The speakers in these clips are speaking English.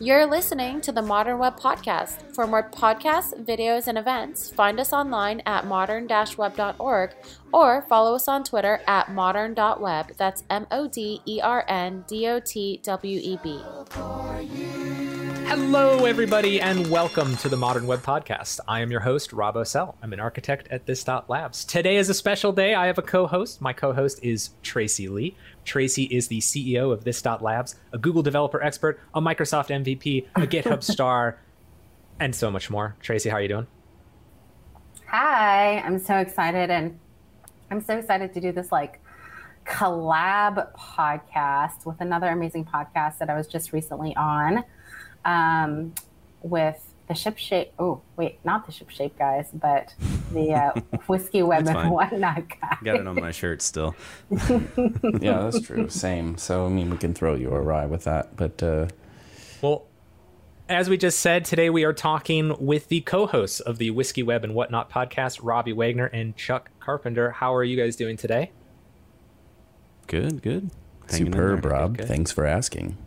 You're listening to the Modern Web Podcast. For more podcasts, videos, and events, find us online at modern-web.org or follow us on Twitter at modern.web. That's M O D E R N D O T W E B. Hello, everybody, and welcome to the Modern Web Podcast. I am your host, Rob Ocel. I'm an architect at This Dot Labs. Today is a special day. I have a co host. My co host is Tracy Lee. Tracy is the CEO of This Dot Labs, a Google developer expert, a Microsoft MVP, a GitHub star, and so much more. Tracy, how are you doing? Hi, I'm so excited, and I'm so excited to do this like collab podcast with another amazing podcast that I was just recently on um, with the ship shape. Oh, wait, not the ship shape guys, but the uh, whiskey web and whatnot guys. Got it on my shirt still. yeah, that's true. Same. So I mean, we can throw you a rye with that, but uh... well. As we just said, today we are talking with the co-hosts of the Whiskey Web and Whatnot podcast, Robbie Wagner and Chuck Carpenter. How are you guys doing today? Good, good. Hanging Superb, Rob. Thanks for asking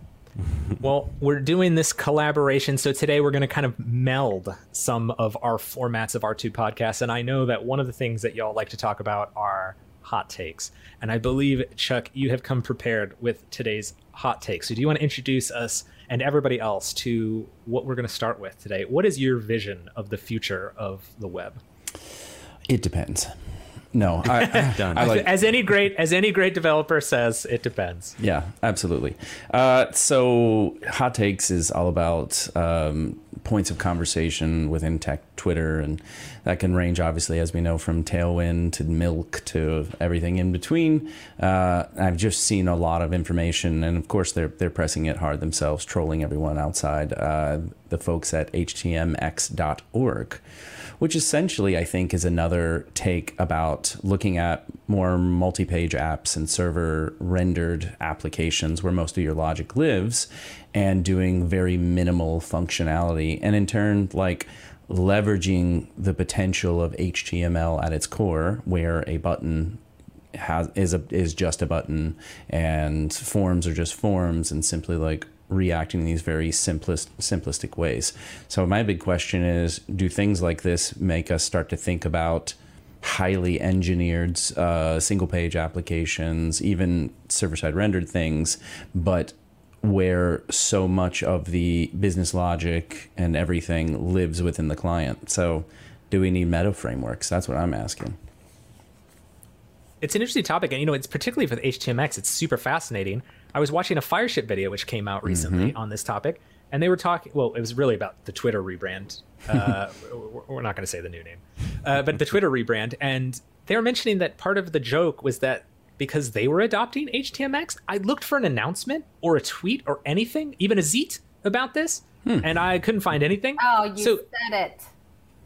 well, we're doing this collaboration. So today we're going to kind of meld some of our formats of our two podcasts. And I know that one of the things that y'all like to talk about are hot takes. And I believe, Chuck, you have come prepared with today's hot takes. So do you want to introduce us and everybody else to what we're going to start with today? What is your vision of the future of the web? It depends. No, I, Done. I like, as any great as any great developer says, it depends. Yeah, absolutely. Uh, so, hot takes is all about um, points of conversation within tech, Twitter, and that can range, obviously, as we know, from Tailwind to Milk to everything in between. Uh, I've just seen a lot of information, and of course, they're they're pressing it hard themselves, trolling everyone outside. Uh, the folks at htmx.org which essentially I think is another take about looking at more multi page apps and server rendered applications where most of your logic lives and doing very minimal functionality. And in turn, like, leveraging the potential of HTML at its core, where a button has is a is just a button and forms are just forms, and simply like reacting in these very simplest simplistic ways. So my big question is do things like this make us start to think about highly engineered uh, single page applications, even server side rendered things, but where so much of the business logic and everything lives within the client. So do we need meta frameworks? That's what I'm asking. It's an interesting topic, and you know, it's particularly for the HTMX. It's super fascinating I was watching a Fireship video which came out recently mm-hmm. on this topic, and they were talking. Well, it was really about the Twitter rebrand. Uh, we're not going to say the new name, uh, but the Twitter rebrand, and they were mentioning that part of the joke was that because they were adopting HTMX, I looked for an announcement or a tweet or anything, even a zeet about this, hmm. and I couldn't find anything. Oh, you so, said it.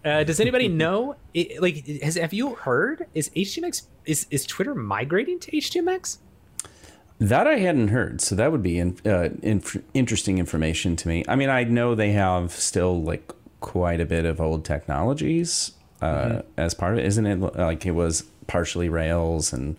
Uh, does anybody know? It, like, has have you heard? Is HTMX is is Twitter migrating to HTMX? That I hadn't heard, so that would be in, uh, inf- interesting information to me. I mean, I know they have still like quite a bit of old technologies uh, mm-hmm. as part of it, isn't it? Like it was partially Rails and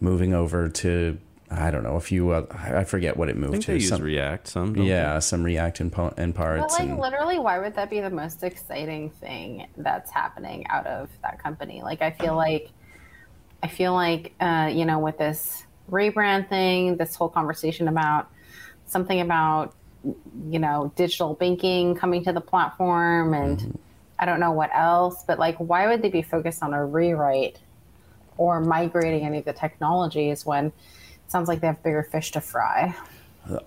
moving over to I don't know a few. Uh, I forget what it moved I think to. They use some, React, some yeah, they? some React in, po- in parts. But like and, literally, why would that be the most exciting thing that's happening out of that company? Like I feel like, I feel like uh, you know with this rebrand thing, this whole conversation about something about you know digital banking coming to the platform and mm-hmm. I don't know what else, but like why would they be focused on a rewrite or migrating any of the technologies when it sounds like they have bigger fish to fry?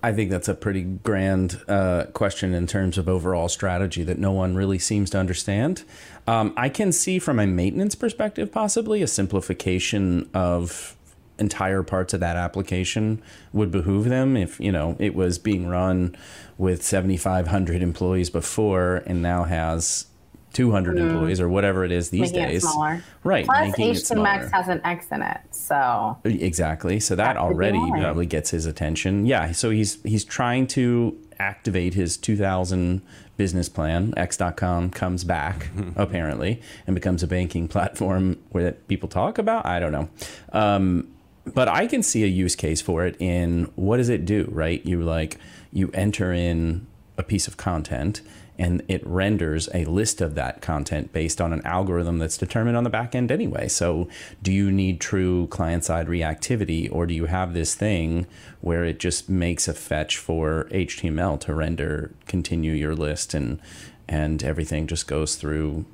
I think that's a pretty grand uh, question in terms of overall strategy that no one really seems to understand. Um, I can see from a maintenance perspective, possibly a simplification of entire parts of that application would behoove them if you know it was being run with 7500 employees before and now has 200 mm. employees or whatever it is these making days. it smaller. right plus HTMX has an x in it so. Exactly so that, that already probably gets his attention. Yeah so he's he's trying to activate his 2000 business plan. X.com comes back apparently and becomes a banking platform where people talk about i don't know. Um, but I can see a use case for it in what does it do, right? You like you enter in a piece of content and it renders a list of that content based on an algorithm that's determined on the back end anyway. So, do you need true client side reactivity, or do you have this thing where it just makes a fetch for HTML to render, continue your list, and and everything just goes through,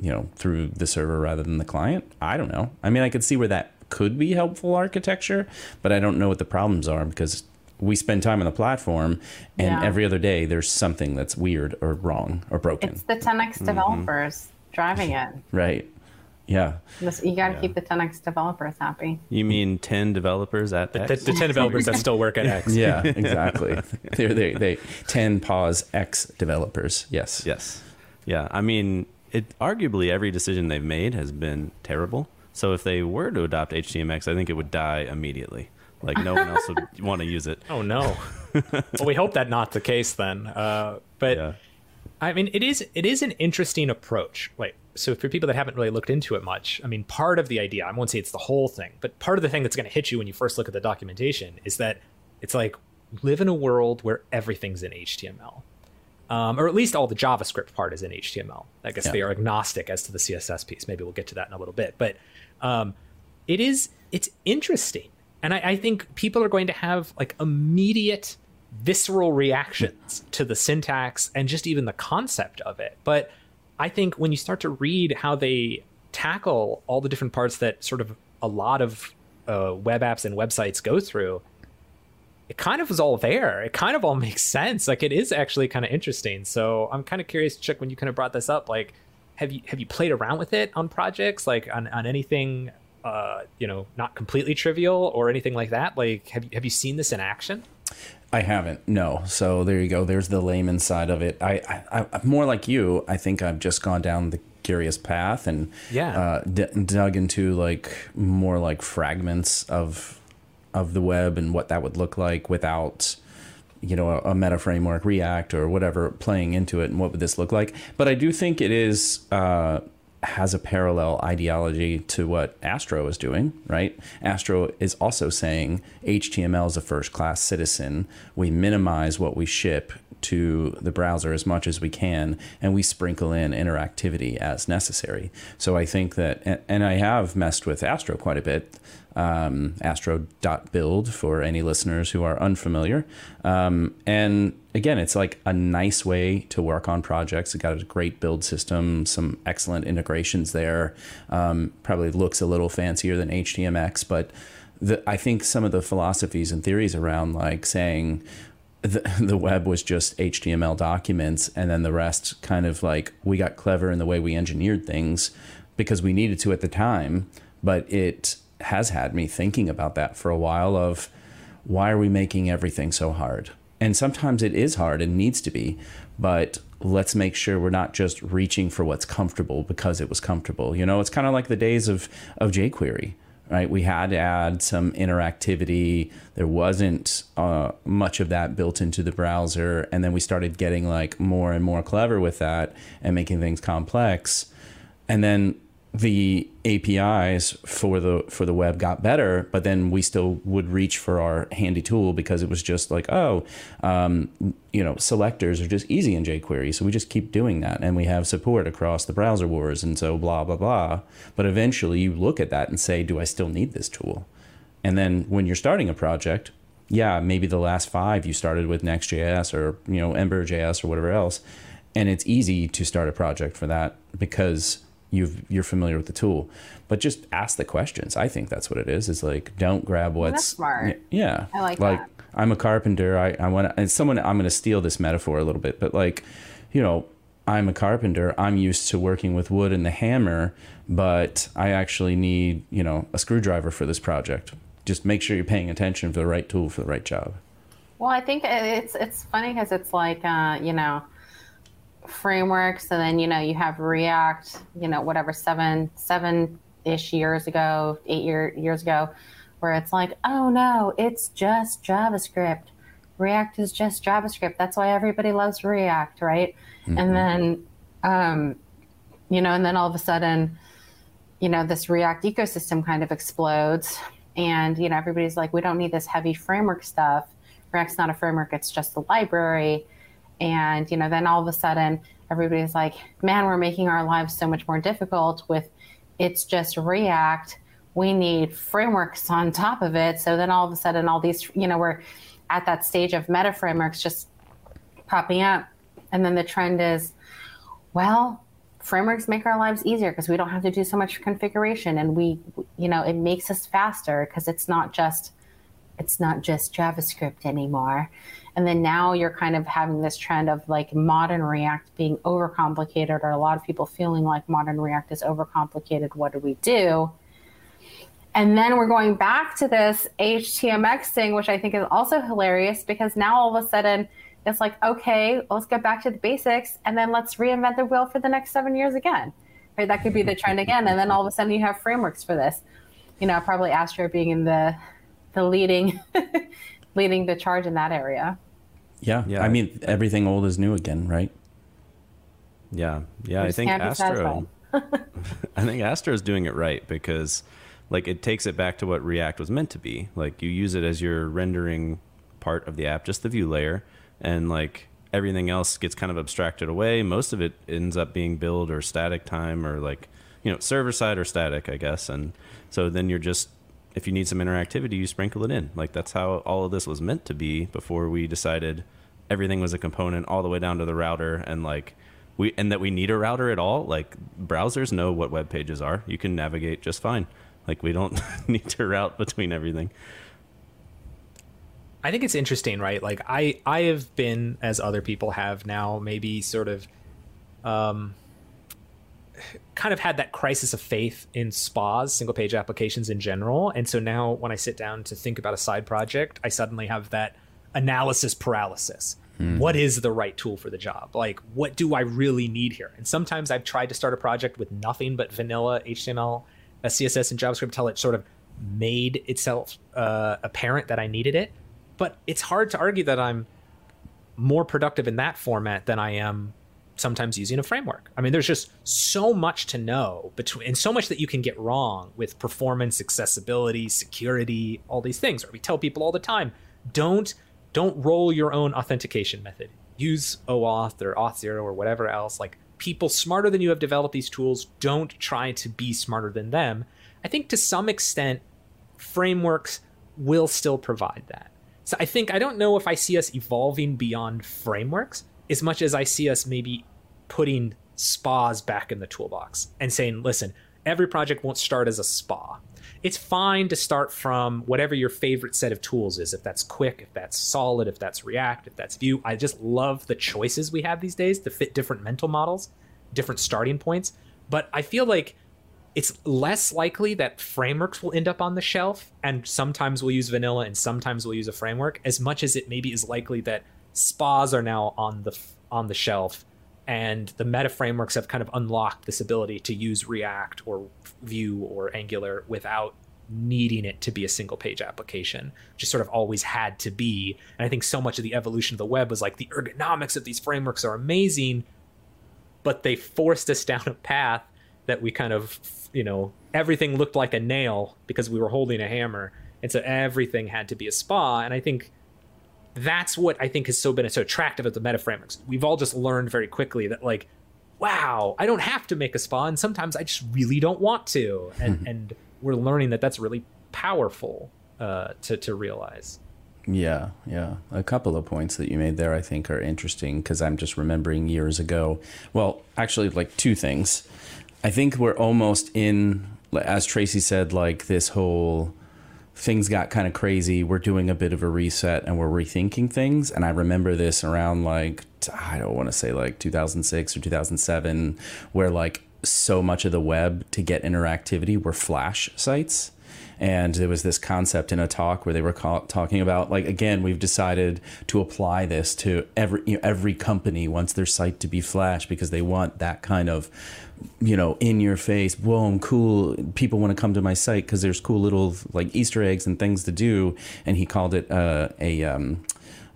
you know, through the server rather than the client? I don't know. I mean, I could see where that could be helpful architecture, but I don't know what the problems are because we spend time on the platform and Yeah. every other day there's something that's weird or wrong or broken It's the 10x mm-hmm. developers driving it. right yeah you got to keep the 10x developers happy. You mean 10 developers at The, X? the 10 developers that still work at X. yeah exactly they're they, they 10 pause x developers yes Yes. Yeah. I mean, it arguably every decision they've made has been terrible. So if they were to adopt HTMX, I think it would die immediately. Like no one else would want to use it. Oh no. well, we hope that not the case then. Uh, but Yeah. I mean, it is it is an interesting approach. Like, so for people that haven't really looked into it much, I mean, part of the idea, I won't say it's the whole thing, but part of the thing that's going to hit you when you first look at the documentation is that it's like live in a world where everything's in HTML. Um, or at least all the JavaScript part is in HTML. I guess Yeah. they are agnostic as to the CSS piece. Maybe we'll get to that in a little bit. But um, it is it's interesting, and I, I think people are going to have like immediate visceral reactions to the syntax and just even the concept of it. But I think when you start to read how they tackle all the different parts that sort of a lot of uh, web apps and websites go through, it kind of was all there. It kind of all makes sense. Like it is actually kind of interesting. So I'm kind of curious, Chuck, when you kind of brought this up, like have you have you played around with it on projects, like on, on anything uh, you know, not completely trivial or anything like that? Like have you have you seen this in action? I haven't. No. So there you go. There's the layman side of it. I, I, I more like you. I think I've just gone down the curious path and Yeah. uh, d- dug into like more like fragments of of the web and what that would look like without you know a, a meta framework react or whatever playing into it and what would this look like but i do think it is uh has a parallel ideology to what Astro is doing, right? Astro is also saying HTML is a first class citizen. We minimize what we ship to the browser as much as we can, and we sprinkle in interactivity as necessary. So I think that, and- I have messed with Astro quite a bit. Um, astro.build for any listeners who are unfamiliar. Um, and again, it's like a nice way to work on projects. It got a great build system, some excellent integrations there. Um, probably looks a little fancier than HTMX, but the, I think some of the philosophies and theories around like saying the, the web was just HTML documents and then the rest kind of like we got clever in the way we engineered things because we needed to at the time, but it has had me thinking about that for a while of why are we making everything so hard? And sometimes it is hard and needs to be, but let's make sure we're not just reaching for what's comfortable because it was comfortable. You know, it's kind of like the days of of jQuery, right? We had to add some interactivity. There wasn't uh, much of that built into the browser, and then we started getting like more and more clever with that and making things complex. And then the APIs for the for the web got better, but then we still would reach for our handy tool because it was just like, oh, um, you know, selectors are just easy in jQuery, so we just keep doing that, and we have support across the browser wars, and so blah blah blah. But eventually, you look at that and say, do I still need this tool? And then when you're starting a project, yeah, maybe the last five you started with Next.js or you know Ember.js or whatever else, and it's easy to start a project for that because you've you're familiar with the tool. But just ask the questions. I think that's what it is. Is like don't grab what's that's smart. Yeah, I like like that. I'm a carpenter. I I want and someone I'm going to steal this metaphor a little bit, but like, you know. I'm a carpenter. I'm used to working with wood and the hammer, but I actually need, you know, a screwdriver for this project. Just make sure you're paying attention for the right tool for the right job. Well, I think it's it's funny because it's like uh, you know frameworks, and then you know you have React, you know whatever seven seven ish years ago, eight year years ago, where it's like, oh no, it's just JavaScript. React is just JavaScript. That's why everybody loves React, right? And then, um, you know, and then all of a sudden, you know, this React ecosystem kind of explodes. And, you know, everybody's like, we don't need this heavy framework stuff. React's not a framework, it's just a library. And, you know, then all of a sudden everybody's like, man, we're making our lives so much more difficult with it's just React. We need frameworks on top of it. So then all of a sudden, all these, you know, we're at that stage of meta frameworks just popping up. And then the trend is, well, frameworks make our lives easier because we don't have to do so much configuration and we you know it makes us faster because it's not just it's not just javascript anymore and then now you're kind of having this trend of like modern react being overcomplicated or a lot of people feeling like modern react is overcomplicated what do we do and then we're going back to this htmx thing which i think is also hilarious because now all of a sudden it's like, okay, let's get back to the basics and then let's reinvent the wheel for the next seven years again. Right? That could be the trend again. And then all of a sudden you have frameworks for this. You know, probably Astro being in the the leading leading the charge in that area. Yeah. yeah. I mean everything old is new again, right? Yeah. Yeah. I think Astro I think Astro is doing it right because like it takes it back to what React was meant to be. Like you use it as your rendering part of the app, just the view layer and like everything else gets kind of abstracted away. Most of it ends up being build or static time or like you know server side or static, I guess. And so then you're just if you need some interactivity, you sprinkle it in. Like that's how all of this was meant to be before we decided everything was a component all the way down to the router and like we and that we need a router at all. Like browsers know what web pages are. You can navigate just fine. Like we don't need to route between everything. I think it's interesting, right? Like I I have been as other people have now maybe sort of um kind of had that crisis of faith in SPAs, single page applications in general. And so now when I sit down to think about a side project, I suddenly have that analysis paralysis. Mm. What is the right tool for the job? Like, what do I really need here? And sometimes I've tried to start a project with nothing but vanilla HTML, CSS, and JavaScript until it sort of made itself uh, apparent that I needed it. But it's hard to argue that I'm more productive in that format than I am sometimes using a framework. I mean, there's just so much to know between and so much that you can get wrong with performance, accessibility, security, all these things. Right? We tell people all the time, don't don't roll your own authentication method. Use OAuth or Auth0 or whatever else. Like people smarter than you have developed these tools. Don't try to be smarter than them. I think to some extent, frameworks will still provide that. So I think I don't know if I see us evolving beyond frameworks as much as I see us maybe putting spas back in the toolbox and saying, listen, every project won't start as a spa. It's fine to start from whatever your favorite set of tools is. If that's quick, if that's solid, if that's React, if that's Vue. I just love the choices we have these days to fit different mental models, different starting points. But I feel like it's less likely that frameworks will end up on the shelf and sometimes we'll use vanilla and sometimes we'll use a framework as much as it maybe is likely that spas are now on the on the shelf and the meta frameworks have kind of unlocked this ability to use react or vue or angular without needing it to be a single page application. Just sort of always had to be. And i think so much of the evolution of the web was like the ergonomics of these frameworks are amazing but they forced us down a path that we kind of you know everything looked like a nail because we were holding a hammer. And so everything had to be a spa. And i think that's what i think has so been so attractive of the meta frameworks we've all just learned very quickly that like wow i don't have to make a spa and sometimes i just really don't want to and and we're learning that that's really powerful uh, to to realize yeah, yeah. A couple of points that you made there I think are interesting because I'm just remembering years ago. Well, actually, like two things. I think we're almost in, as Tracy said, like this whole things got kind of crazy. We're doing a bit of a reset and we're rethinking things. And I remember this around like, I don't want to say like 2006 or 2007, where like so much of the web to get interactivity were flash sites and there was this concept in a talk where they were talking about like again we've decided to apply this to every you know, every company wants their site to be flash because they want that kind of you know in your face whoa, I'm cool. People want to come to my site because there's cool little like easter eggs and things to do. And he called it uh, a um,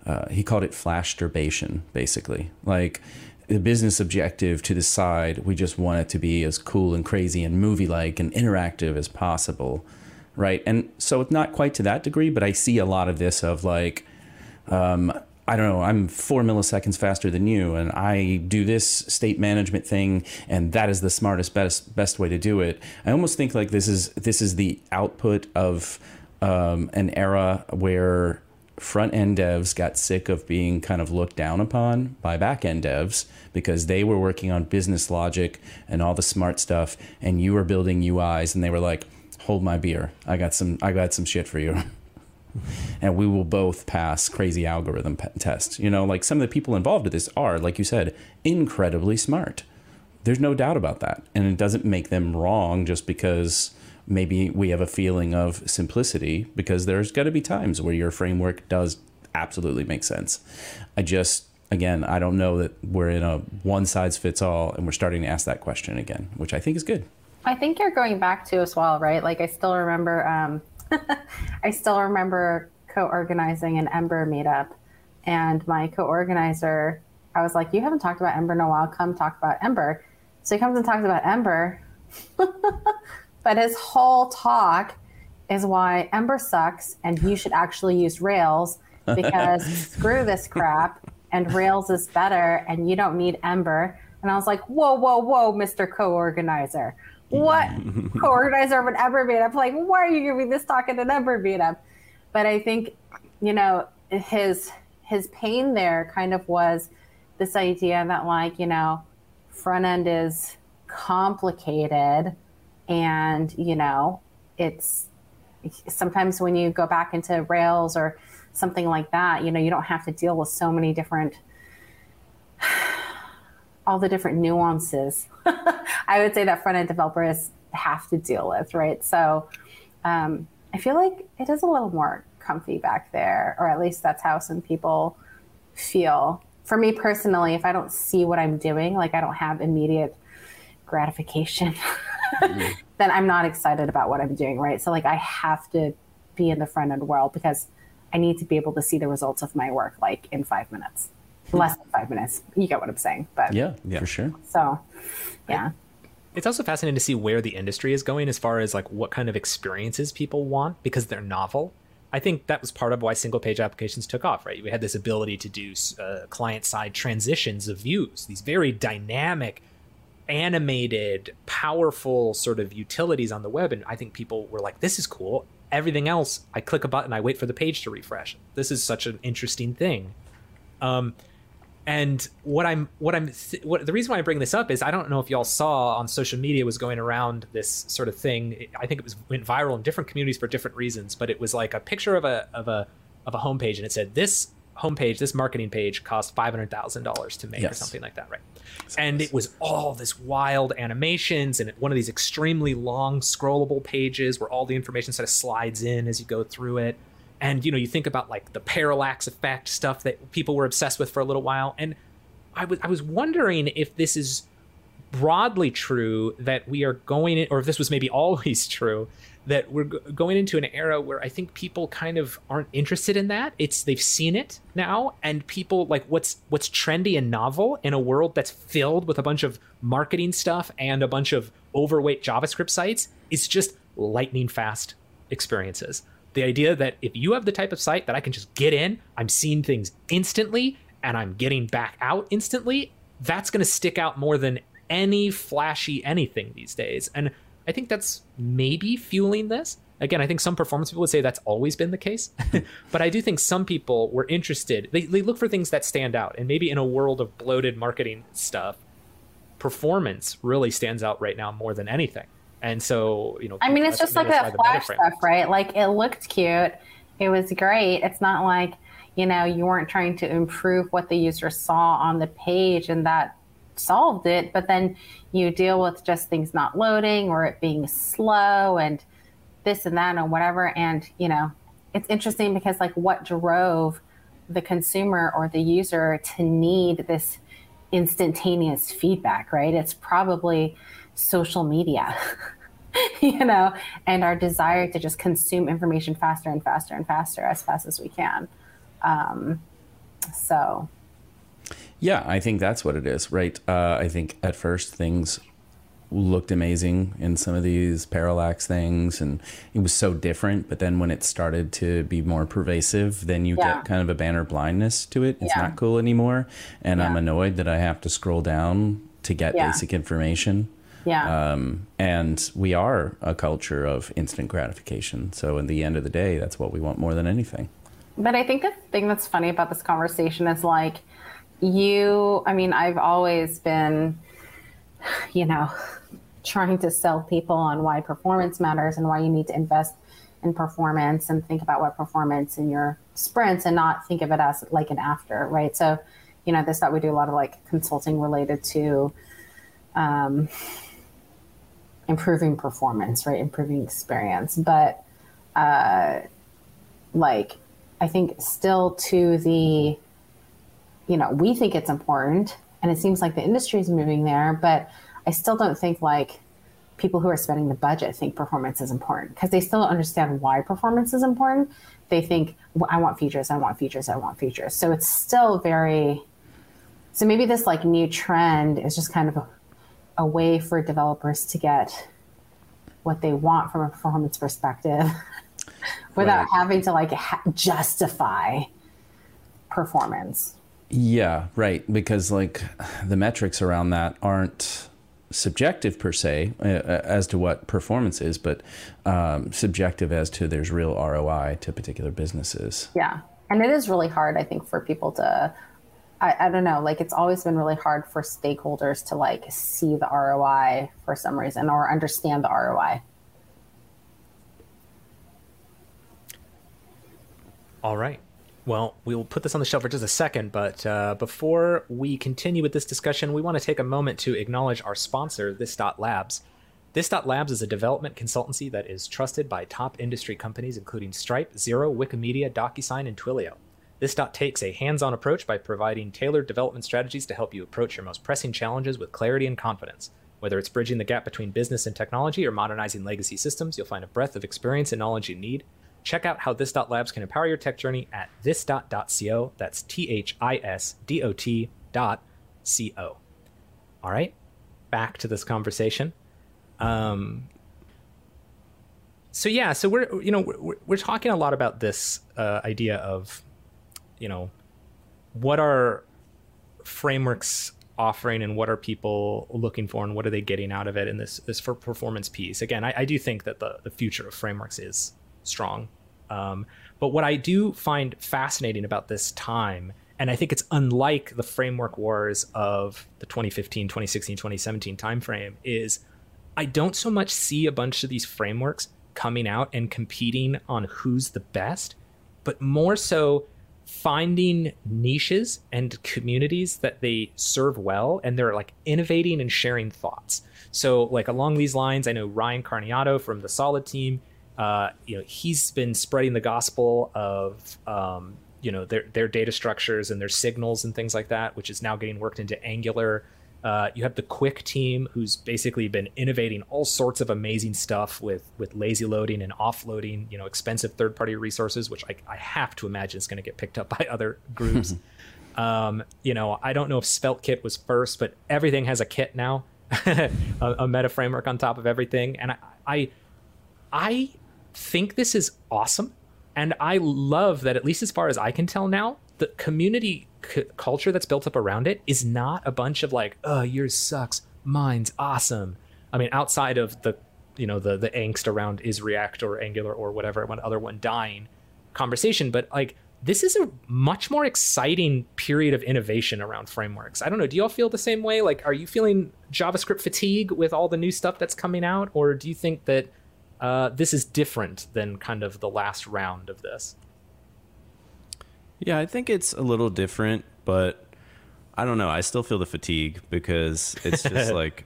uh, he called it flash durbation basically. Like the business objective to the side we just want it to be as cool and crazy and movie like and interactive as possible right? And so it's not quite to that degree, but I see a lot of this of like, um, I don't know, I'm four milliseconds faster than you, and I do this state management thing, and that is the smartest, best, best way to do it. I almost think like this is this is the output of um, an era where front end devs got sick of being kind of looked down upon by back end devs because they were working on business logic and all the smart stuff, and you were building UIs, and they were like, "Hold my beer, I got some, I got some shit for you." and we will both pass crazy algorithm tests. You know, like some of the people involved with this are, like you said, incredibly smart. There's no doubt about that. And it doesn't make them wrong just because maybe we have a feeling of simplicity, because there's got to be times where your framework does absolutely make sense. I just, again, I don't know that we're in a one size fits all and we're starting to ask that question again, which I think is good. I think you're going back to as well, right? Like I still remember um, I still remember co-organizing an Ember meetup, and my co-organizer, I was like, "You haven't talked about Ember in a while. Come talk about Ember." So he comes and talks about Ember, but his whole talk is why Ember sucks, and you should actually use Rails because screw this crap, and Rails is better, and you don't need Ember. And I was like, "Whoa, whoa, whoa, Mister Co-organizer." What co-organizer would ever meet up? Like, why are you giving this talk at an Ember meetup? But I think, you know, his his pain there kind of was this idea that like, you know, front end is complicated and, you know, it's sometimes when you go back into Rails or something like that, you know, you don't have to deal with so many different all the different nuances I would say that front end developers have to deal with, right? So um, I feel like it is a little more comfy back there, or at least that's how some people feel. For me personally, if I don't see what I'm doing, like I don't have immediate gratification, mm-hmm. then I'm not excited about what I'm doing, right? So like I have to be in the front end world because I need to be able to see the results of my work like in five minutes less than five minutes. You get what I'm saying, but yeah, yeah, for sure. So, yeah. It's also fascinating to see where the industry is going as far as like what kind of experiences people want because they're novel. I think that was part of why single page applications took off, right? We had this ability to do uh, client side transitions of views, these very dynamic, animated, powerful sort of utilities on the web. And I think people were like, this is cool. Everything else, I click a button, I wait for the page to refresh. This is such an interesting thing. Um, and what i'm what i'm th- what the reason why i bring this up is i don't know if y'all saw on social media was going around this sort of thing. I think it was went viral in different communities for different reasons but it was like a picture of a of a of a homepage and it said this homepage this marketing page cost $500000 to make yes. or something like that right? And it was all this wild animations and one of these extremely long scrollable pages where all the information sort of slides in as you go through it and you know you think about like the parallax effect stuff that people were obsessed with for a little while. And i was i was wondering if this is broadly true that we are going in or if this was maybe always true that we're g- going into an era where i think people kind of aren't interested in that. It's they've seen it now. And people like what's what's trendy and novel in a world that's filled with a bunch of marketing stuff and a bunch of overweight javascript sites is just lightning fast experiences the idea that if you have the type of site that I can just get in, I'm seeing things instantly and I'm getting back out instantly, that's going to stick out more than any flashy anything these days. And I think that's maybe fueling this. Again, I think some performance people would say that's always been the case. but I do think some people were interested. They, they look for things that stand out. And maybe in a world of bloated marketing stuff, performance really stands out right now more than anything. And so, you know, I mean, it's just like that flash stuff, right? Like it looked cute. It was great. It's not like, you know, you weren't trying to improve what the user saw on the page and that solved it. But then you deal with just things not loading or it being slow and this and that and whatever. And, you know, it's interesting because like what drove the consumer or the user to need this instantaneous feedback, right? It's probably social media, you know, and our desire to just consume information faster and faster and faster as fast as we can. Um, so. Yeah, I think that's what it is, right? Uh, I think at first things looked amazing in some of these parallax things and it was so different but then when it started to be more pervasive then you yeah. get kind of a banner blindness to it it's yeah. not cool anymore and yeah. i'm annoyed that i have to scroll down to get basic information yeah. Um, and we are a culture of instant gratification. So in the end of the day that's what we want more than anything. But i think the thing that's funny about this conversation is like you i mean i've always been you know trying to sell people on why performance matters and why you need to invest in performance and think about what performance in your sprints and not think of it as like an after, right? So, you know, this that we do a lot of like consulting related to um, improving performance, right? Improving experience. But uh, like, I think still to the, you know, we think it's important and it seems like the industry is moving there, but I still don't think like people who are spending the budget think performance is important because they still don't understand why performance is important. They think, well, I want features, I want features, I want features. So it's still very, so maybe this like new trend is just kind of a, a way for developers to get what they want from a performance perspective without right. having to like ha- justify performance. Yeah, right. Because like the metrics around that aren't subjective per se uh, uh, as to what performance is, but um, subjective as to there's real ROI to particular businesses. Yeah. And it is really hard, I think, for people to, I, I don't know, like it's always been really hard for stakeholders to like see the ROI for some reason or understand the ROI. All right. Well, we'll put this on the shelf for just a second, but uh, before we continue with this discussion, we want to take a moment to acknowledge our sponsor, This Dot Labs. This Dot Labs is a development consultancy that is trusted by top industry companies including Stripe, Xero, Wikimedia, DocuSign, and Twilio. This Dot takes a hands-on approach by providing tailored development strategies to help you approach your most pressing challenges with clarity and confidence. Whether it's bridging the gap between business and technology or modernizing legacy systems, you'll find a breadth of experience and knowledge you need Check out how this Dot labs can empower your tech journey at this.co. That's T H I S D O T dot C O. All right, back to this conversation. Um, so yeah, so we're you know we're, we're talking a lot about this uh, idea of you know what are frameworks offering and what are people looking for and what are they getting out of it in this this for performance piece again I, I do think that the, the future of frameworks is strong. Um, but what I do find fascinating about this time, and I think it's unlike the framework wars of the 2015, 2016, 2017 timeframe, is I don't so much see a bunch of these frameworks coming out and competing on who's the best, but more so finding niches and communities that they serve well and they're like innovating and sharing thoughts. So like along these lines, I know Ryan Carniato from the Solid team uh, you know, he's been spreading the gospel of um, you know their their data structures and their signals and things like that, which is now getting worked into Angular. Uh, you have the Qwik team, who's basically been innovating all sorts of amazing stuff with with lazy loading and offloading, you know, expensive third party resources, which I, I have to imagine is going to get picked up by other groups. um, you know, I don't know if SvelteKit was first, but everything has a kit now, a, a, meta framework on top of everything, and I, I I think this is awesome. And I love that, at least as far as I can tell now, the community c- culture that's built up around it is not a bunch of like, oh, yours sucks, mine's awesome. I mean, outside of the, you know, the the angst around is React or Angular or whatever, one other one dying conversation, but like this is a much more exciting period of innovation around frameworks. I don't know. Do y'all feel the same way? Like, are you feeling JavaScript fatigue with all the new stuff that's coming out, or do you think that uh, this is different than kind of the last round of this. Yeah, I think it's a little different, but I don't know. I still feel the fatigue because it's just like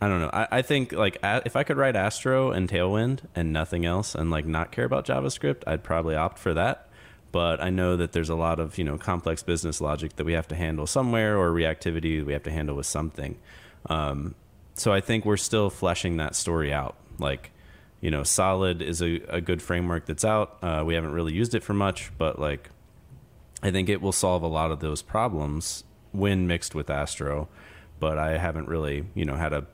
I don't know. I, I think like if I could write Astro and Tailwind and nothing else, and like not care about JavaScript, I'd probably opt for that. But I know that there's a lot of you know complex business logic that we have to handle somewhere, or reactivity we have to handle with something. Um, so I think we're still fleshing that story out. Like you know, Solid is a, a good framework that's out. Uh, we haven't really used it for much, but like, I think it will solve a lot of those problems when mixed with Astro. But I haven't really, you know, had a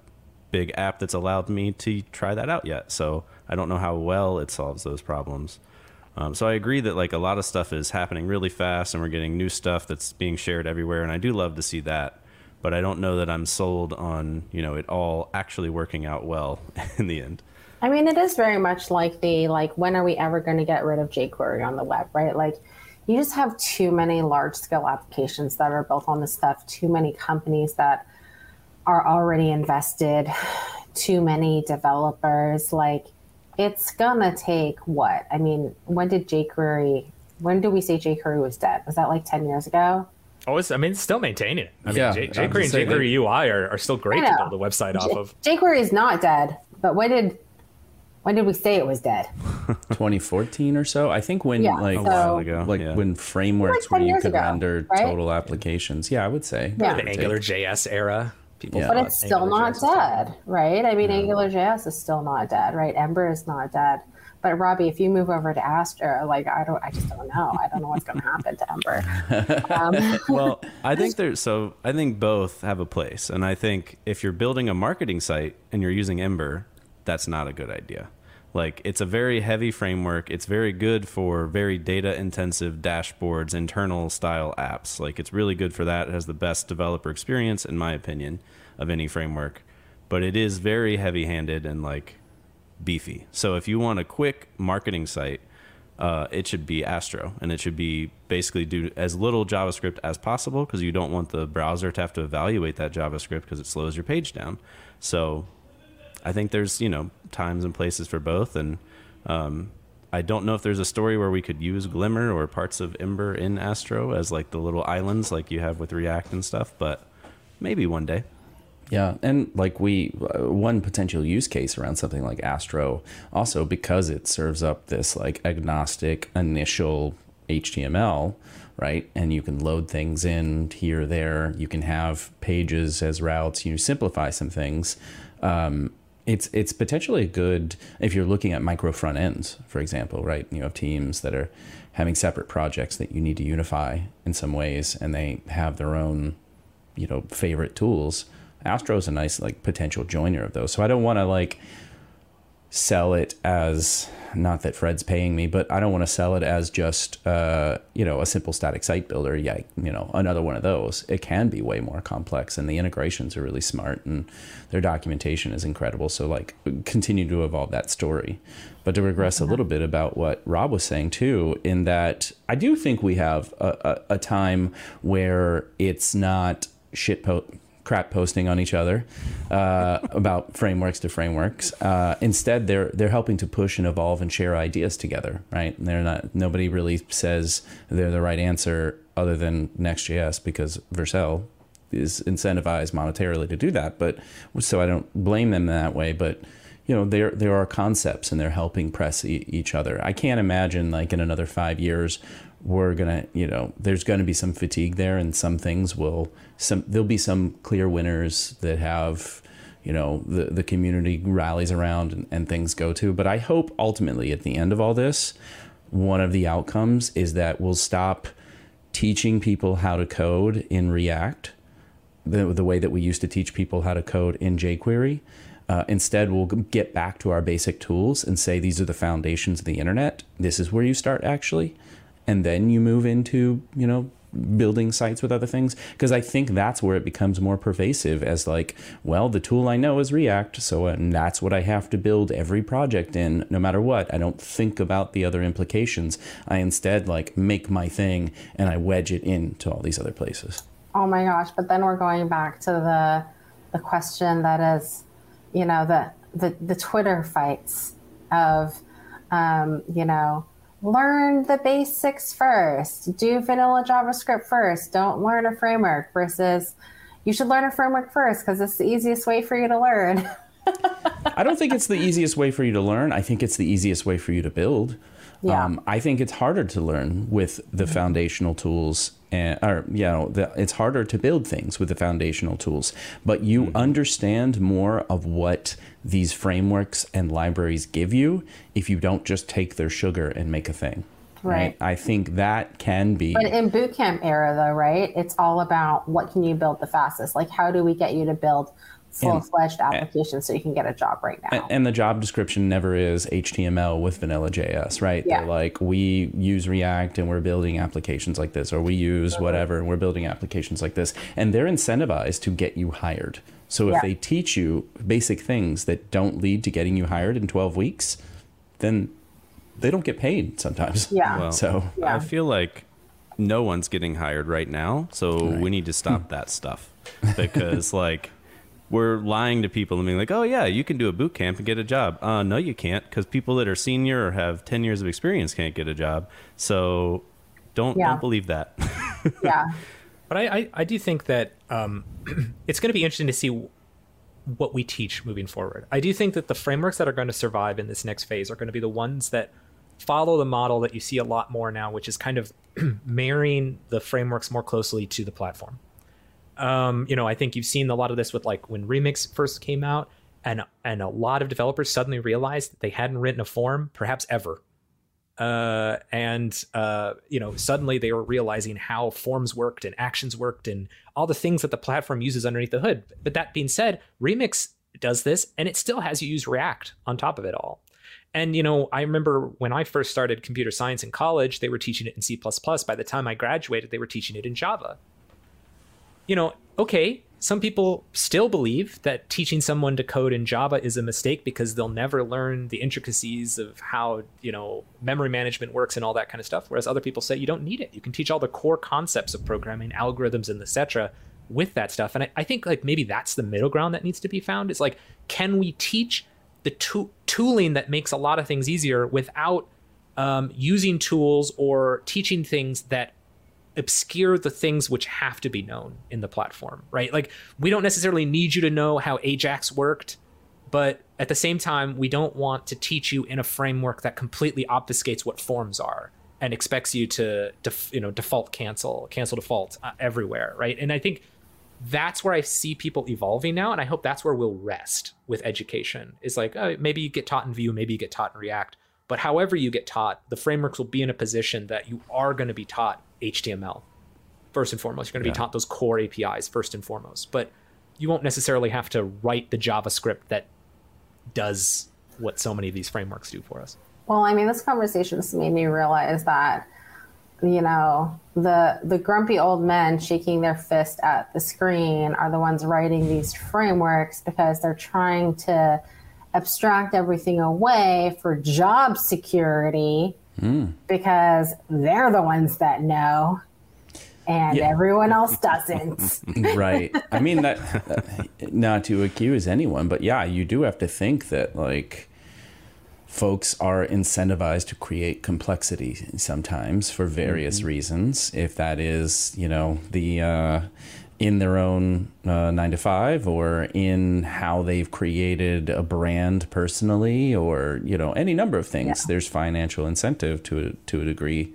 big app that's allowed me to try that out yet. So I don't know how well it solves those problems. Um, so I agree that like a lot of stuff is happening really fast, and we're getting new stuff that's being shared everywhere, and I do love to see that. But I don't know that I'm sold on you know it all actually working out well in the end. I mean, it is very much like the like when are we ever going to get rid of jQuery on the web, right? Like you just have too many large scale applications that are built on this stuff, too many companies that are already invested, too many developers. Like it's gonna take what? I mean, when did jQuery? When did we say jQuery was dead? Was that like ten years ago? Oh, I mean, it's still maintaining it. I mean, yeah, J- jQuery and jQuery UI are, are still great to build a website off of. jQuery is not dead, but when did when did we say it was dead? 2014 or so. I think when yeah, like a while ago, like yeah. when frameworks like where you could ago, render right? total applications. Yeah, I would say. Yeah. The Angular JS era. People yeah. But it's still Angular not JS dead, right? I mean, Angular JS is still not dead, right? Ember is not dead. But Robbie, if you move over to Astro, like I don't, I just don't know. I don't know what's going to happen to Ember. Um. well, I think there's so I think both have a place, and I think if you're building a marketing site and you're using Ember, that's not a good idea. Like it's a very heavy framework. It's very good for very data intensive dashboards, internal style apps. Like it's really good for that. It has the best developer experience in my opinion of any framework. But it is very heavy handed and like beefy. So if you want a quick marketing site, uh, it should be Astro, and it should be basically do as little JavaScript as possible because you don't want the browser to have to evaluate that JavaScript because it slows your page down. So I think there's you know times and places for both, and um, I don't know if there's a story where we could use Glimmer or parts of Ember in Astro as like the little islands like you have with React and stuff, but maybe one day. Yeah, and like we, uh, one potential use case around something like Astro, also because it serves up this like agnostic initial HTML, right? And you can load things in here, there. You can have pages as routes. You simplify some things. Um, it's it's potentially good if you're looking at micro front ends, for example, right? You have teams that are having separate projects that you need to unify in some ways, and they have their own, you know, favorite tools. Astro is a nice like potential joiner of those. So I don't want to like sell it as not that Fred's paying me, but I don't want to sell it as just uh, you know a simple static site builder. Yeah, you know another one of those. It can be way more complex, and the integrations are really smart, and their documentation is incredible. So like continue to evolve that story. But to regress a little bit about what Rob was saying too, in that I do think we have a, a, a time where it's not shit po- crap posting on each other uh, about frameworks to frameworks. Uh, instead, they're they're helping to push and evolve and share ideas together. Right? And they're not. Nobody really says they're the right answer other than Next.js because Vercel is incentivized monetarily to do that. But so I don't blame them that way. But you know there there are concepts and they're helping press e- each other. I can't imagine like in another five years we're gonna you know there's gonna be some fatigue there and some things will some there'll be some clear winners that have you know the the community rallies around and, and things go to but i hope ultimately at the end of all this one of the outcomes is that we'll stop teaching people how to code in react the, the way that we used to teach people how to code in jquery uh, instead, we'll get back to our basic tools and say these are the foundations of the internet. This is where you start actually. And then you move into you know building sites with other things. Because i think that's where it becomes more pervasive as like well the tool i know is react so and that's what i have to build every project in no matter what. I don't think about the other implications. I instead like make my thing and i wedge it into all these other places oh my gosh but then we're going back to the the question that is you know the the, the twitter fights of um, you know learn the basics first. Do vanilla JavaScript first. Don't learn a framework versus you should learn a framework first because it's the easiest way for you to learn. I don't think it's the easiest way for you to learn. I think it's the easiest way for you to build. Yeah. Um, I think it's harder to learn with the mm-hmm. foundational tools, and, or you know, the, it's harder to build things with the foundational tools. But you mm-hmm. understand more of what these frameworks and libraries give you if you don't just take their sugar and make a thing. Right. right. I think that can be. But in bootcamp era, though, right? It's all about what can you build the fastest. Like, how do we get you to build full fledged application so you can get a job right now. And the job description never is HTML with vanilla JS, right? Yeah. They're like, we use React and we're building applications like this, or we use mm-hmm. whatever and we're building applications like this. And they're incentivized to get you hired. So if yeah. they teach you basic things that don't lead to getting you hired in 12 weeks, then they don't get paid sometimes. Yeah. Well, so yeah. I feel like no one's getting hired right now. So right. we need to stop that stuff because like we're lying to people and being like, oh yeah, you can do a boot camp and get a job. Uh, no, you can't because people that are senior or have 10 years of experience can't get a job. So don't, yeah. don't believe that. yeah. But I, I, I, do think that um, it's going to be interesting to see what we teach moving forward. I do think that the frameworks that are going to survive in this next phase are going to be the ones that follow the model that you see a lot more now, which is kind of marrying the frameworks more closely to the platform. Um, you know, I think you've seen a lot of this with like when Remix first came out, and and a lot of developers suddenly realized that they hadn't written a form, perhaps ever. Uh, and uh, you know, suddenly they were realizing how forms worked and actions worked and all the things that the platform uses underneath the hood. But that being said, Remix does this, and it still has you use React on top of it all. And you know, I remember when I first started computer science in college, they were teaching it in C++. By the time I graduated, they were teaching it in Java you know, okay, some people still believe that teaching someone to code in Java is a mistake because they'll never learn the intricacies of how, you know, memory management works and all that kind of stuff. Whereas other people say you don't need it. You can teach all the core concepts of programming, algorithms, and etc. with that stuff. And I, I think like maybe that's the middle ground that needs to be found. Is like, can we teach the to- tooling that makes a lot of things easier without um, using tools or teaching things that obscure the things which have to be known in the platform, right? Like we don't necessarily need you to know how Ajax worked, but at the same time, we don't want to teach you in a framework that completely obfuscates what forms are and expects you to, def, you know, default cancel, cancel default uh, everywhere, right? And I think that's where I see people evolving now, and I hope that's where we'll rest with education. Is like oh, maybe you get taught in Vue, maybe you get taught in React, but however you get taught, the frameworks will be in a position that you are going to be taught HTML first and foremost. You're going to be taught those core APIs first and foremost, but you won't necessarily have to write the JavaScript that does what so many of these frameworks do for us. Well, I mean, this conversation has made me realize that you know the the grumpy old men shaking their fist at the screen are the ones writing these frameworks because they're trying to abstract everything away for job security mm. because they're the ones that know and yeah. everyone else doesn't. right. I mean that uh, not to accuse anyone, but yeah, you do have to think that like folks are incentivized to create complexity sometimes for various mm-hmm. reasons. If that is, you know, the uh, in their own uh, nine to five or in how they've created a brand personally or you know any number of things yeah. there's financial incentive to a, to a degree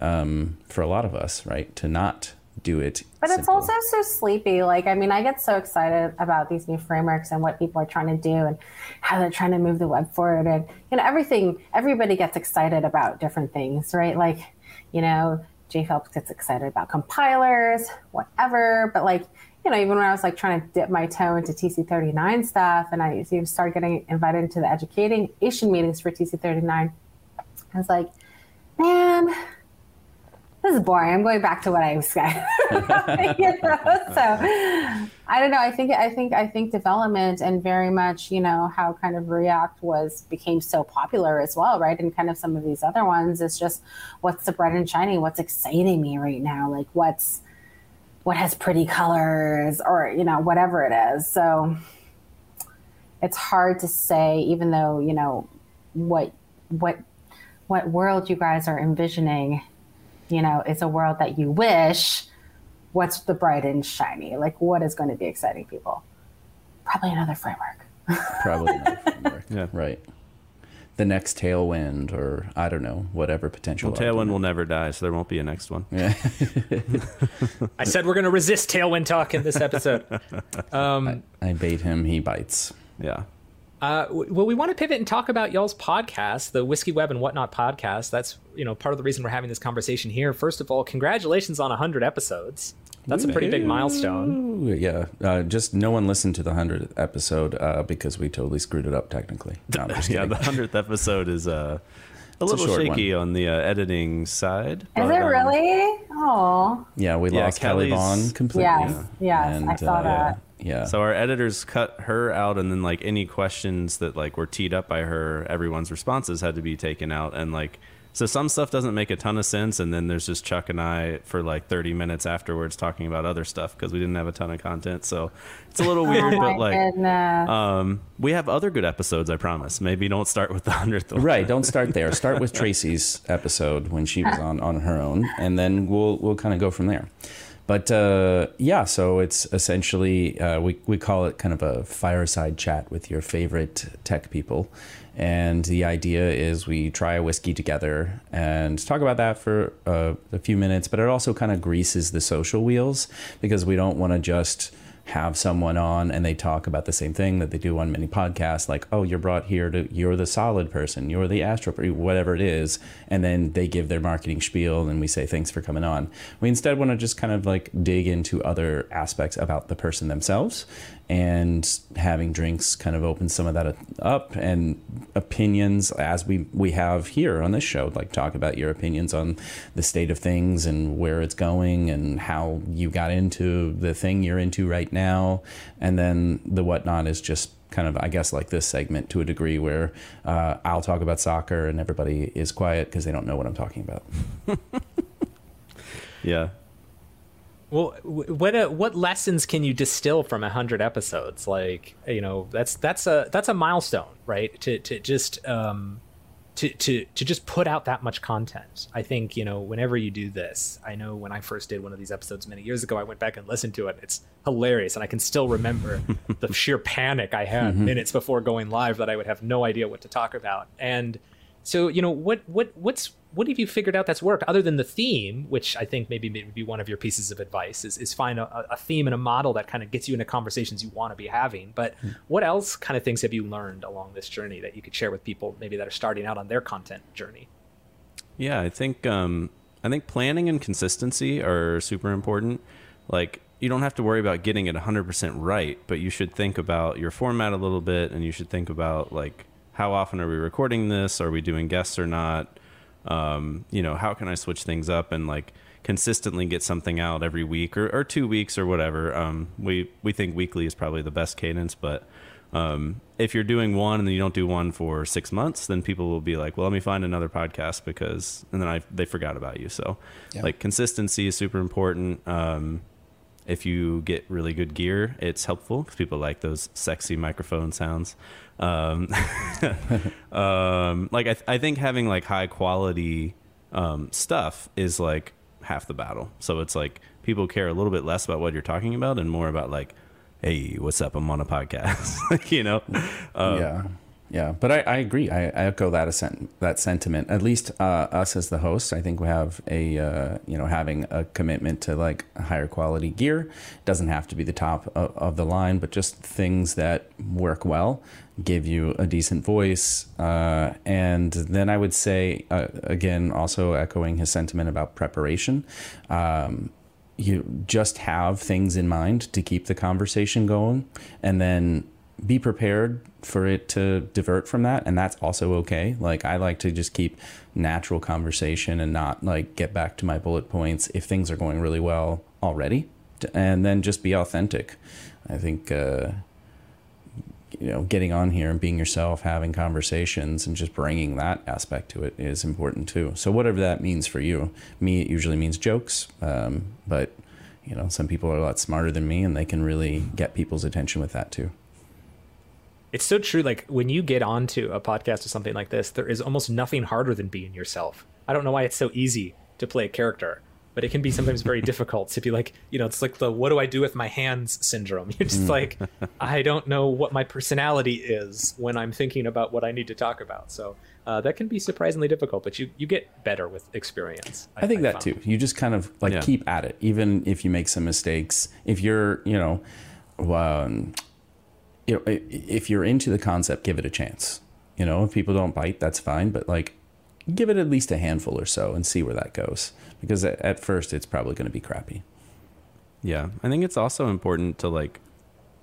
um, for a lot of us right to not do it but simple. it's also so sleepy like i mean i get so excited about these new frameworks and what people are trying to do and how they're trying to move the web forward and you know everything everybody gets excited about different things right like you know Jay Phelps gets excited about compilers, whatever. But like, you know, even when I was like trying to dip my toe into TC39 stuff and I even started getting invited into the education meetings for TC39, I was like, man, this is boring. I'm going back to what I was saying. you know? So I don't know. I think I think I think development and very much, you know, how kind of React was became so popular as well, right? And kind of some of these other ones is just what's the bright and shiny, what's exciting me right now, like what's what has pretty colors or you know whatever it is. So it's hard to say, even though you know what what what world you guys are envisioning you know, it's a world that you wish. What's the bright and shiny? Like, what is going to be exciting people? Probably another framework. Probably another framework. yeah. Right. The next Tailwind, or I don't know, whatever potential. Well, Tailwind will never die, so there won't be a next one. Yeah. I said we're going to resist Tailwind talk in this episode. Um, I, I bait him, he bites. Yeah. Uh, well, we want to pivot and talk about y'all's podcast, the Whiskey Web and Whatnot podcast. That's you know part of the reason we're having this conversation here. First of all, congratulations on hundred episodes. That's a pretty big milestone. Yeah, uh, just no one listened to the hundredth episode uh, because we totally screwed it up technically. No, yeah, the hundredth episode is uh, a it's little a shaky one. on the uh, editing side. Is but, it um, really? Oh. Yeah, we yeah, lost Kelly Vaughn completely. Yes, yes, and, I saw uh, that. Yeah. So our editors cut her out, and then like any questions that like were teed up by her, everyone's responses had to be taken out, and like so some stuff doesn't make a ton of sense, and then there's just Chuck and I for like 30 minutes afterwards talking about other stuff because we didn't have a ton of content. So it's a little weird, oh but like um, we have other good episodes. I promise. Maybe don't start with the hundredth. Right. Don't start there. Start with Tracy's episode when she was on on her own, and then we'll we'll kind of go from there. But uh, yeah, so it's essentially uh, we we call it kind of a fireside chat with your favorite tech people, and the idea is we try a whiskey together and talk about that for uh, a few minutes. But it also kind of greases the social wheels because we don't want to just have someone on and they talk about the same thing that they do on many podcasts like oh you're brought here to you're the solid person you're the astro whatever it is and then they give their marketing spiel and we say thanks for coming on. We instead want to just kind of like dig into other aspects about the person themselves and having drinks kind of opens some of that up and opinions as we we have here on this show like talk about your opinions on the state of things and where it's going and how you got into the thing you're into right now. And then the whatnot is just kind of i guess like this segment to a degree where uh, i'll talk about soccer and everybody is quiet because they don't know what i'm talking about. Yeah well, what uh, what lessons can you distill from a hundred episodes? Like, you know, that's that's a that's a milestone, right? To to just um, to to to just put out that much content. I think you know, whenever you do this, I know when I first did one of these episodes many years ago, I went back and listened to it. It's hilarious, and I can still remember the sheer panic I had mm-hmm. minutes before going live that I would have no idea what to talk about. And so, you know, what what what's what have you figured out that's worked other than the theme, which I think maybe maybe be one of your pieces of advice is, is find a, a theme and a model that kind of gets you into conversations you want to be having. But mm. what else kind of things have you learned along this journey that you could share with people maybe that are starting out on their content journey? Yeah, I think um, I think planning and consistency are super important. Like you don't have to worry about getting it 100% right, but you should think about your format a little bit and you should think about like how often are we recording this? Are we doing guests or not? um, you know, how can I switch things up and like consistently get something out every week or, or two weeks or whatever. Um, we we think weekly is probably the best cadence, but um, if you're doing one and then you don't do one for six months, then people will be like, "Well, let me find another podcast because," and then I they forgot about you. So, yeah. like consistency is super important. Um, if you get really good gear, it's helpful because people like those sexy microphone sounds. Um, um, like I, th- I think having like high quality um, stuff is like half the battle. So it's like people care a little bit less about what you're talking about and more about like, hey, what's up? I'm on a podcast. you know? Um, yeah. Yeah, but I, I agree. I, I, echo that ascent, that sentiment. At least uh, us as the hosts, I think we have a uh, you know having a commitment to like higher quality gear. Doesn't have to be the top of, of, the line, but just things that work well, give you a decent voice. Uh, and then I would say uh, again, also echoing his sentiment about preparation. Um, you just have things in mind to keep the conversation going, and then be prepared for it to divert from that and that's also okay. Like i like to just keep natural conversation and not like get back to my bullet points. If things are going really well already and then just be authentic. I think uh, you know getting on here and being yourself having conversations and just bringing that aspect to it is important too. So whatever that means for you me it usually means jokes um, but you know some people are a lot smarter than me and they can really get people's attention with that too it's so true. Like when you get onto a podcast or something like this, there is almost nothing harder than being yourself. I don't know why it's so easy to play a character, but it can be sometimes very difficult to be like, you know, it's like the what do I do with my hands syndrome. You're just mm. like, I don't know what my personality is when I'm thinking about what I need to talk about. So uh, that can be surprisingly difficult, but you, you get better with experience. I, I think I that found. too. You just kind of like yeah. keep at it, even if you make some mistakes. If you're, you know, um, you know, if you're into the concept, give it a chance. You know, if people don't bite, that's fine, but like give it at least a handful or so and see where that goes because at first it's probably going to be crappy. Yeah, I think it's also important to like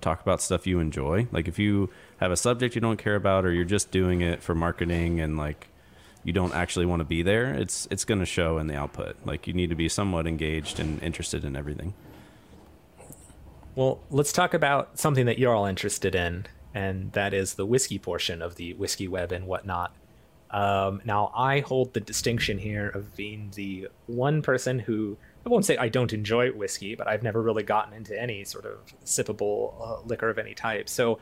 talk about stuff you enjoy. Like if you have a subject you don't care about, or you're just doing it for marketing and like you don't actually want to be there, it's it's going to show in the output. Like you need to be somewhat engaged and interested in everything. Well, let's talk about something that you're all interested in, and that is the whiskey portion of the whiskey web and whatnot. Um, now, I hold the distinction here of being the one person who I won't say I don't enjoy whiskey, but I've never really gotten into any sort of sippable uh, liquor of any type. So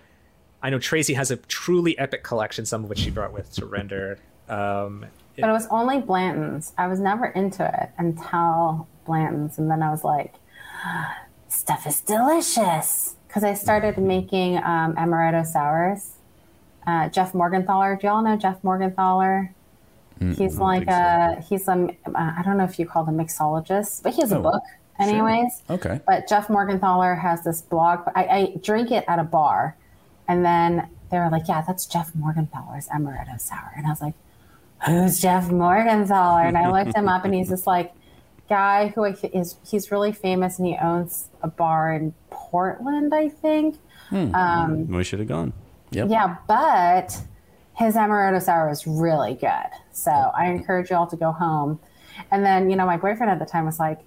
I know Tracy has a truly epic collection, some of which she brought with to render. Um, it, but it was only Blanton's. I was never into it until Blanton's, and then I was like, "Stuff is delicious." Because I started making um, amaretto sours. Uh, Jeff Morgenthaler. Do y'all know Jeff Morgenthaler? Mm, he's like a so. he's a I don't know if you call him mixologist, but he has a oh, book anyways. Sure. Okay. But Jeff Morgenthaler has this blog. I, I drink it at a bar, and then they were like, "Yeah, that's Jeff Morgenthaler's amaretto sour," and I was like, who's Jeff Morgenthaler? And I looked him up, and he's this like guy who is he's really famous, and he owns a bar in Portland, I think. Hmm. Um, we should have gone. Yep. Yeah, but his amaretto sour is really good. So I encourage you all to go home. And then, you know, my boyfriend at the time was like,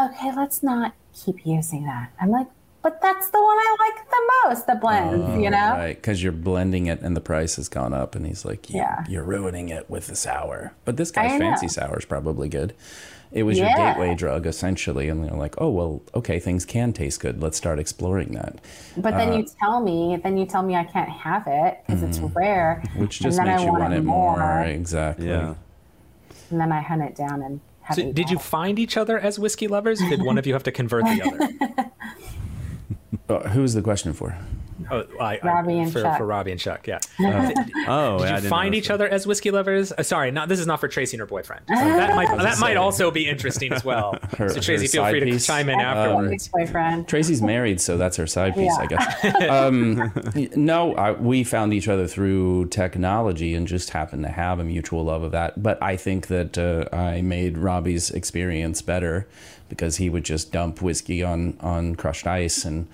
okay, let's not keep using that. I'm like, but that's the one I like the most, the blends, oh, you know? Right, because you're blending it and the price has gone up. And he's like, yeah, you're ruining it with the sour. But this guy's fancy sour is probably good. It was yeah. your gateway drug, essentially. And they're like, oh, well, okay, things can taste good. Let's start exploring that. But then uh, you tell me, then you tell me I can't have it because mm-hmm. it's rare. Which just makes you want it more. more. Exactly. Yeah. And then I hunt it down and so did you find each other as whiskey lovers? Did one of you have to convert the other? Uh, who was the question for? Oh, I, Robbie and for, Chuck. for Robbie and Chuck, yeah. Uh, oh, did you find each other as whiskey lovers? Uh, sorry, not this is not for Tracy and her boyfriend. So that might that might also be interesting as well. Her, so Tracy, feel free piece. to chime in afterwards. boyfriend. Tracy's married, so that's her side piece, yeah. I guess. Um, no, I, we found each other through technology and just happened to have a mutual love of that. But I think that uh, I made Robbie's experience better because he would just dump whiskey on on crushed ice and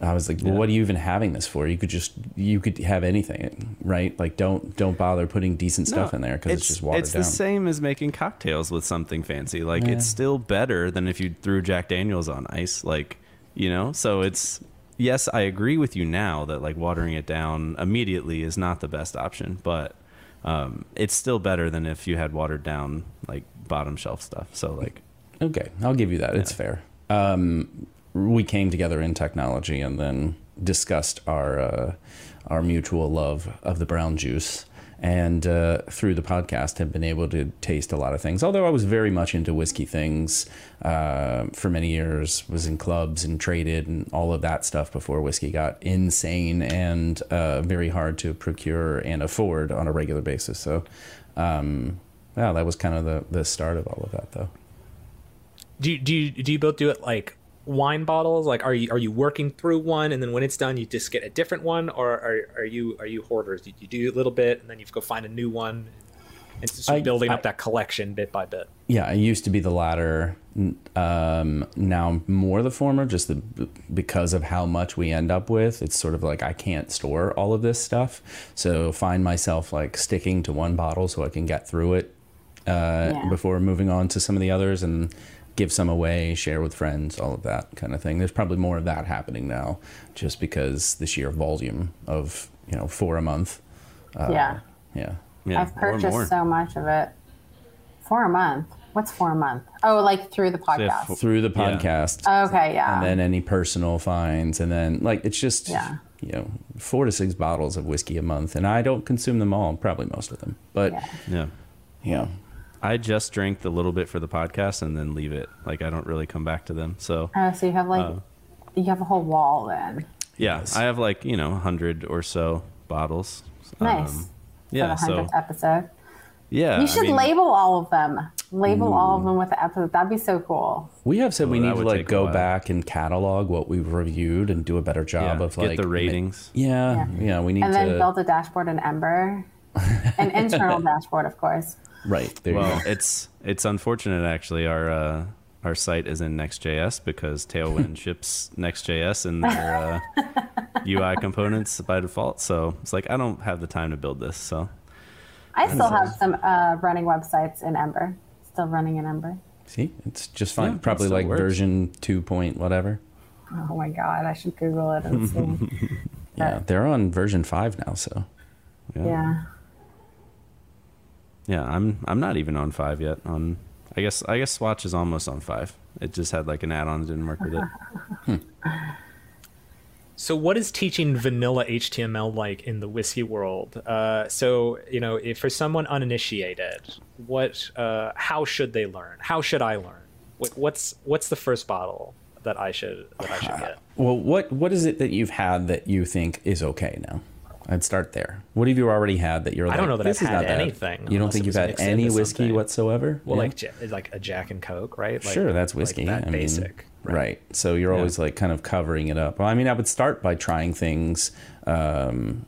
I was like, well, yeah. what are you even having this for? You could just you could have anything, right? Like don't don't bother putting decent stuff no, in there because it's, it's, just watered it's down. It's the same as making cocktails with something fancy. Like yeah. it's still better than if you threw Jack Daniels on ice. Like you know, so it's yes, I agree with you now that like watering it down immediately is not the best option, but um, it's still better than if you had watered down like bottom shelf stuff. So like, okay, I'll give you that. Yeah. It's fair. Um, we came together in technology and then discussed our uh, our mutual love of the brown juice and uh, through the podcast have been able to taste a lot of things although i was very much into whiskey things uh, for many years was in clubs and traded and all of that stuff before whiskey got insane and uh, very hard to procure and afford on a regular basis so um, yeah that was kind of the, the start of all of that though do you, do you do you both do it like wine bottles? Like, are you are you working through one, and then when it's done, you just get a different one, or are, are you are you hoarders? You, you do a little bit, and then you go find a new one, and just I, building I, up that collection bit by bit. Yeah, I used to be the latter. Um, now more the former, just the, because of how much we end up with. It's sort of like I can't store all of this stuff, so find myself like sticking to one bottle so I can get through it uh, yeah. before moving on to some of the others and give some away, share with friends, all of that kind of thing. There's probably more of that happening now, just because the sheer volume of you know four a month. Uh, yeah. yeah. Yeah. I've purchased so much of it. For a month. What's for a month? Oh, like through the podcast. So through the podcast. Yeah. Okay, yeah. And then any personal finds, and then like it's just yeah. you know four to six bottles of whiskey a month, and I don't consume them all, probably most of them, but yeah. yeah. Yeah. I just drink the little bit for the podcast and then leave it. Like I don't really come back to them. So oh, so you have like uh, you have a whole wall then. Yeah, yes. I have like you know hundred or so bottles. Nice. Um, yeah. For the hundredth so, episode. Yeah. You should I mean, label all of them. Label ooh. all of them with the episode. That'd be so cool. We have said we need to like go back and catalog what we've reviewed and do a better job yeah, of like get the ratings. Yeah, yeah, yeah, we need and to. And then build a dashboard in Ember, an internal dashboard, of course. Right. There well, it's it's unfortunate actually. Our uh, our site is in Next.js because Tailwind ships Next.js in their uh, UI components by default. So it's like I don't have the time to build this. So I still have some uh, running websites in Ember. Still running in Ember. See, it's just fine. Yeah, Probably like works. version two point whatever. Oh my god, I should Google it and see. Yeah, they're on version five now. So yeah. yeah. Yeah, I'm I'm not even on five yet. On I guess I guess Swach is almost on five. It just had like an add-on that didn't work with it. So, what is teaching vanilla HTML like in the whiskey world? Uh, so, you know, if for someone uninitiated, what, uh, how should they learn? How should I learn? What, what's what's the first bottle that I should that I should get? Well, what what is it that you've had that you think is okay now? I'd start there. What have you already had that you're? I like, don't know that this I've is had not anything, You don't think you've had any whiskey something. whatsoever? Well, Yeah. like like a Jack and Coke, right? Like, sure, that's like whiskey. that I mean, basic, right. So you're always like kind of covering it up. Well, I mean, I would start by trying things um,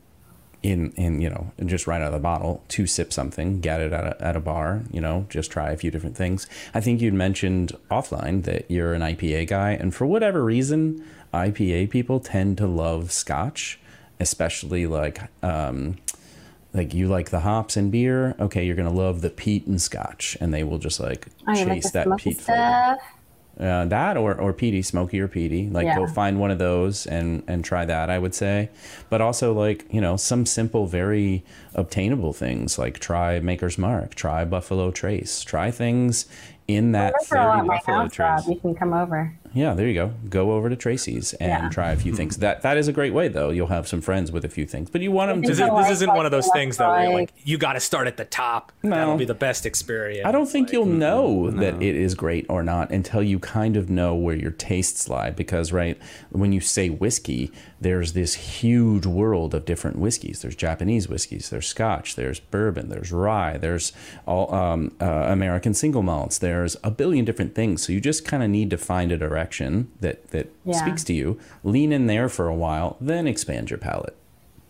in in you know just right out of the bottle to sip something, get it at a, at a bar. You know, just try a few different things. I think you'd mentioned offline that you're an IPA guy, and for whatever reason, IPA people tend to love Scotch, especially like. Um, like you like the hops in beer, okay, you're gonna love the peat and scotch, and they will just like Oh, like chase that peat flavor uh, that or, or peaty, smoky or peaty. Like go find one of those and, and try that, I would say. But also like, you know, some simple, very obtainable things like try Maker's Mark, try Buffalo Trace, try things in that 30 Buffalo. Trace. You can come over. Yeah, there you go. Go over to Tracy's and Yeah. try a few things. That that is a great way though. You'll have some friends with a few things, but you want them to. This, like- isn't one of those like things though. Where you're like you got to start at the top. No. That'll be the best experience. I don't think you'll know that it is great or not until you kind of know where your tastes lie. Because, right, when you say whiskey, there's this huge world of different whiskeys. There's Japanese whiskeys, there's Scotch, there's bourbon, there's rye, there's all um, uh, American single malts. There's a billion different things. So you just kind of need to find a direction that that Yeah. speaks to you. Lean in there for a while, then expand your palette.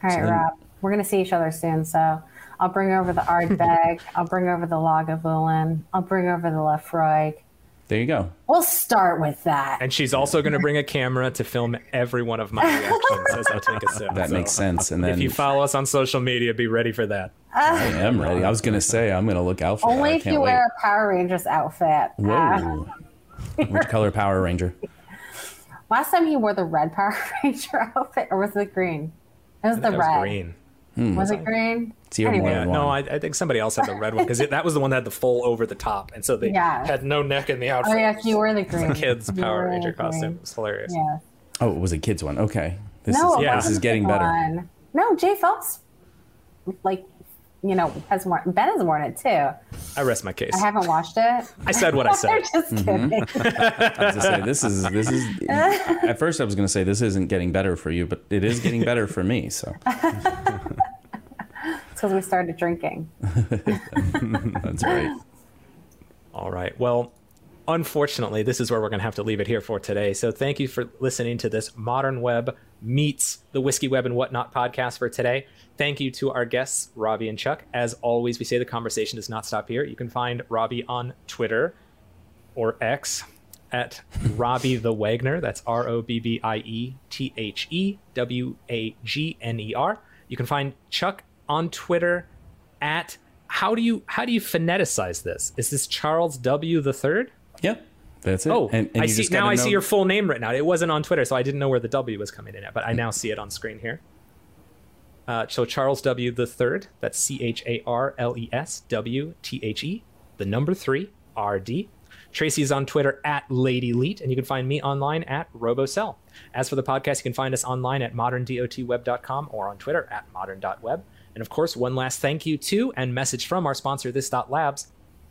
All right, So then- Rob. We're gonna see each other soon, so I'll bring over the art Ardbeg. I'll bring over the Lagavulin. I'll bring over the Laphroaig. There you go. We'll start with that. And she's also going to bring a camera to film every one of my reactions as I take a sip. That So, makes sense. And then If you follow us on social media, be ready for that. I am ready. I was gonna say I'm gonna look out for that. Only I if can't you wait. wear a Power Rangers outfit. Whoa. Ah. Which color Power Ranger? last time he wore the red Power Ranger outfit, or was it green? It was the That was red. green. Hmm. Was it green? So you have more Yeah, no. I, I think somebody else had the red one because that was the one that had the full over the top, and so they Yeah. had no neck in the oh, outfit. Oh yeah, you were the green. Kids You Power Ranger costume. It was hilarious. Yeah. Oh, it was a kids one. Okay. This No, is Yeah. this is getting the better. one. No, Jay Phelps, like, you know, has worn. Ben has worn it too. I rest my case. I haven't watched it. I said what I I'm said. just Mm-hmm. kidding. I was gonna say this is this is at first I was gonna say this isn't getting better for you, but it is getting better for me. So It's because we started drinking. that's right. All right. Well, unfortunately, this is where we're going to have to leave it here for today. So thank you for listening to this Modern Web meets the Whiskey Web and Whatnot podcast for today. Thank you to our guests, Robbie and Chuck. As always, we say the conversation does not stop here. You can find Robbie on Twitter or X at Robbie the Wagner. That's R O B B I E T H E W A G N E R. You can find Chuck on Twitter at how do you how do you phoneticize this? Is this Charles W the third? Yep. That's it. Oh, and, and I see now. I know- see your full name written out. It wasn't on Twitter, so I didn't know where the W was coming in at, but I now see it on screen here. Uh, so Charles W the third. That's C H A R L E S W T H E. The number three R D. Tracy's on Twitter at Lady Leet, and you can find me online at RoboCell. As for the podcast, you can find us online at moderndotweb.com or on Twitter at modern.web. And of course, one last thank you to and message from our sponsor, This Dot Labs.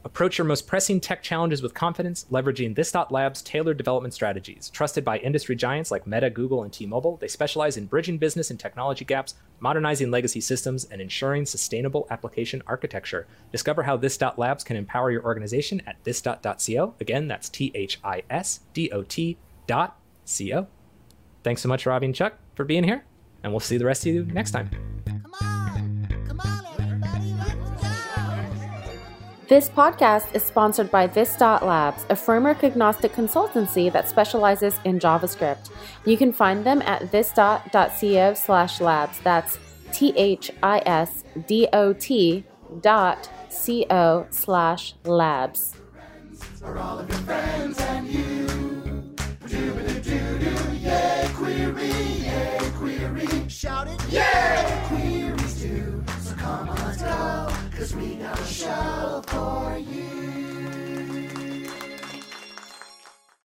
Approach your most pressing tech challenges with confidence, leveraging This Dot Labs tailored development strategies. Trusted by industry giants like Meta, Google, and T Mobile, they specialize in bridging business and technology gaps, modernizing legacy systems, and ensuring sustainable application architecture. Discover how This Dot Labs can empower your organization at thisdot.co. Again, that's T H I S D O T dot C O. Thanks so much, Robbie and Chuck, for being here, and we'll see the rest of you next time. This podcast is sponsored by This Labs, a framework agnostic consultancy that specializes in JavaScript. You can find them at thisdot.co slash labs. That's T H I S D O T dot C O slash labs. Shout it, yeah! Queries too, so come on, let's go. Cause we got a show for you.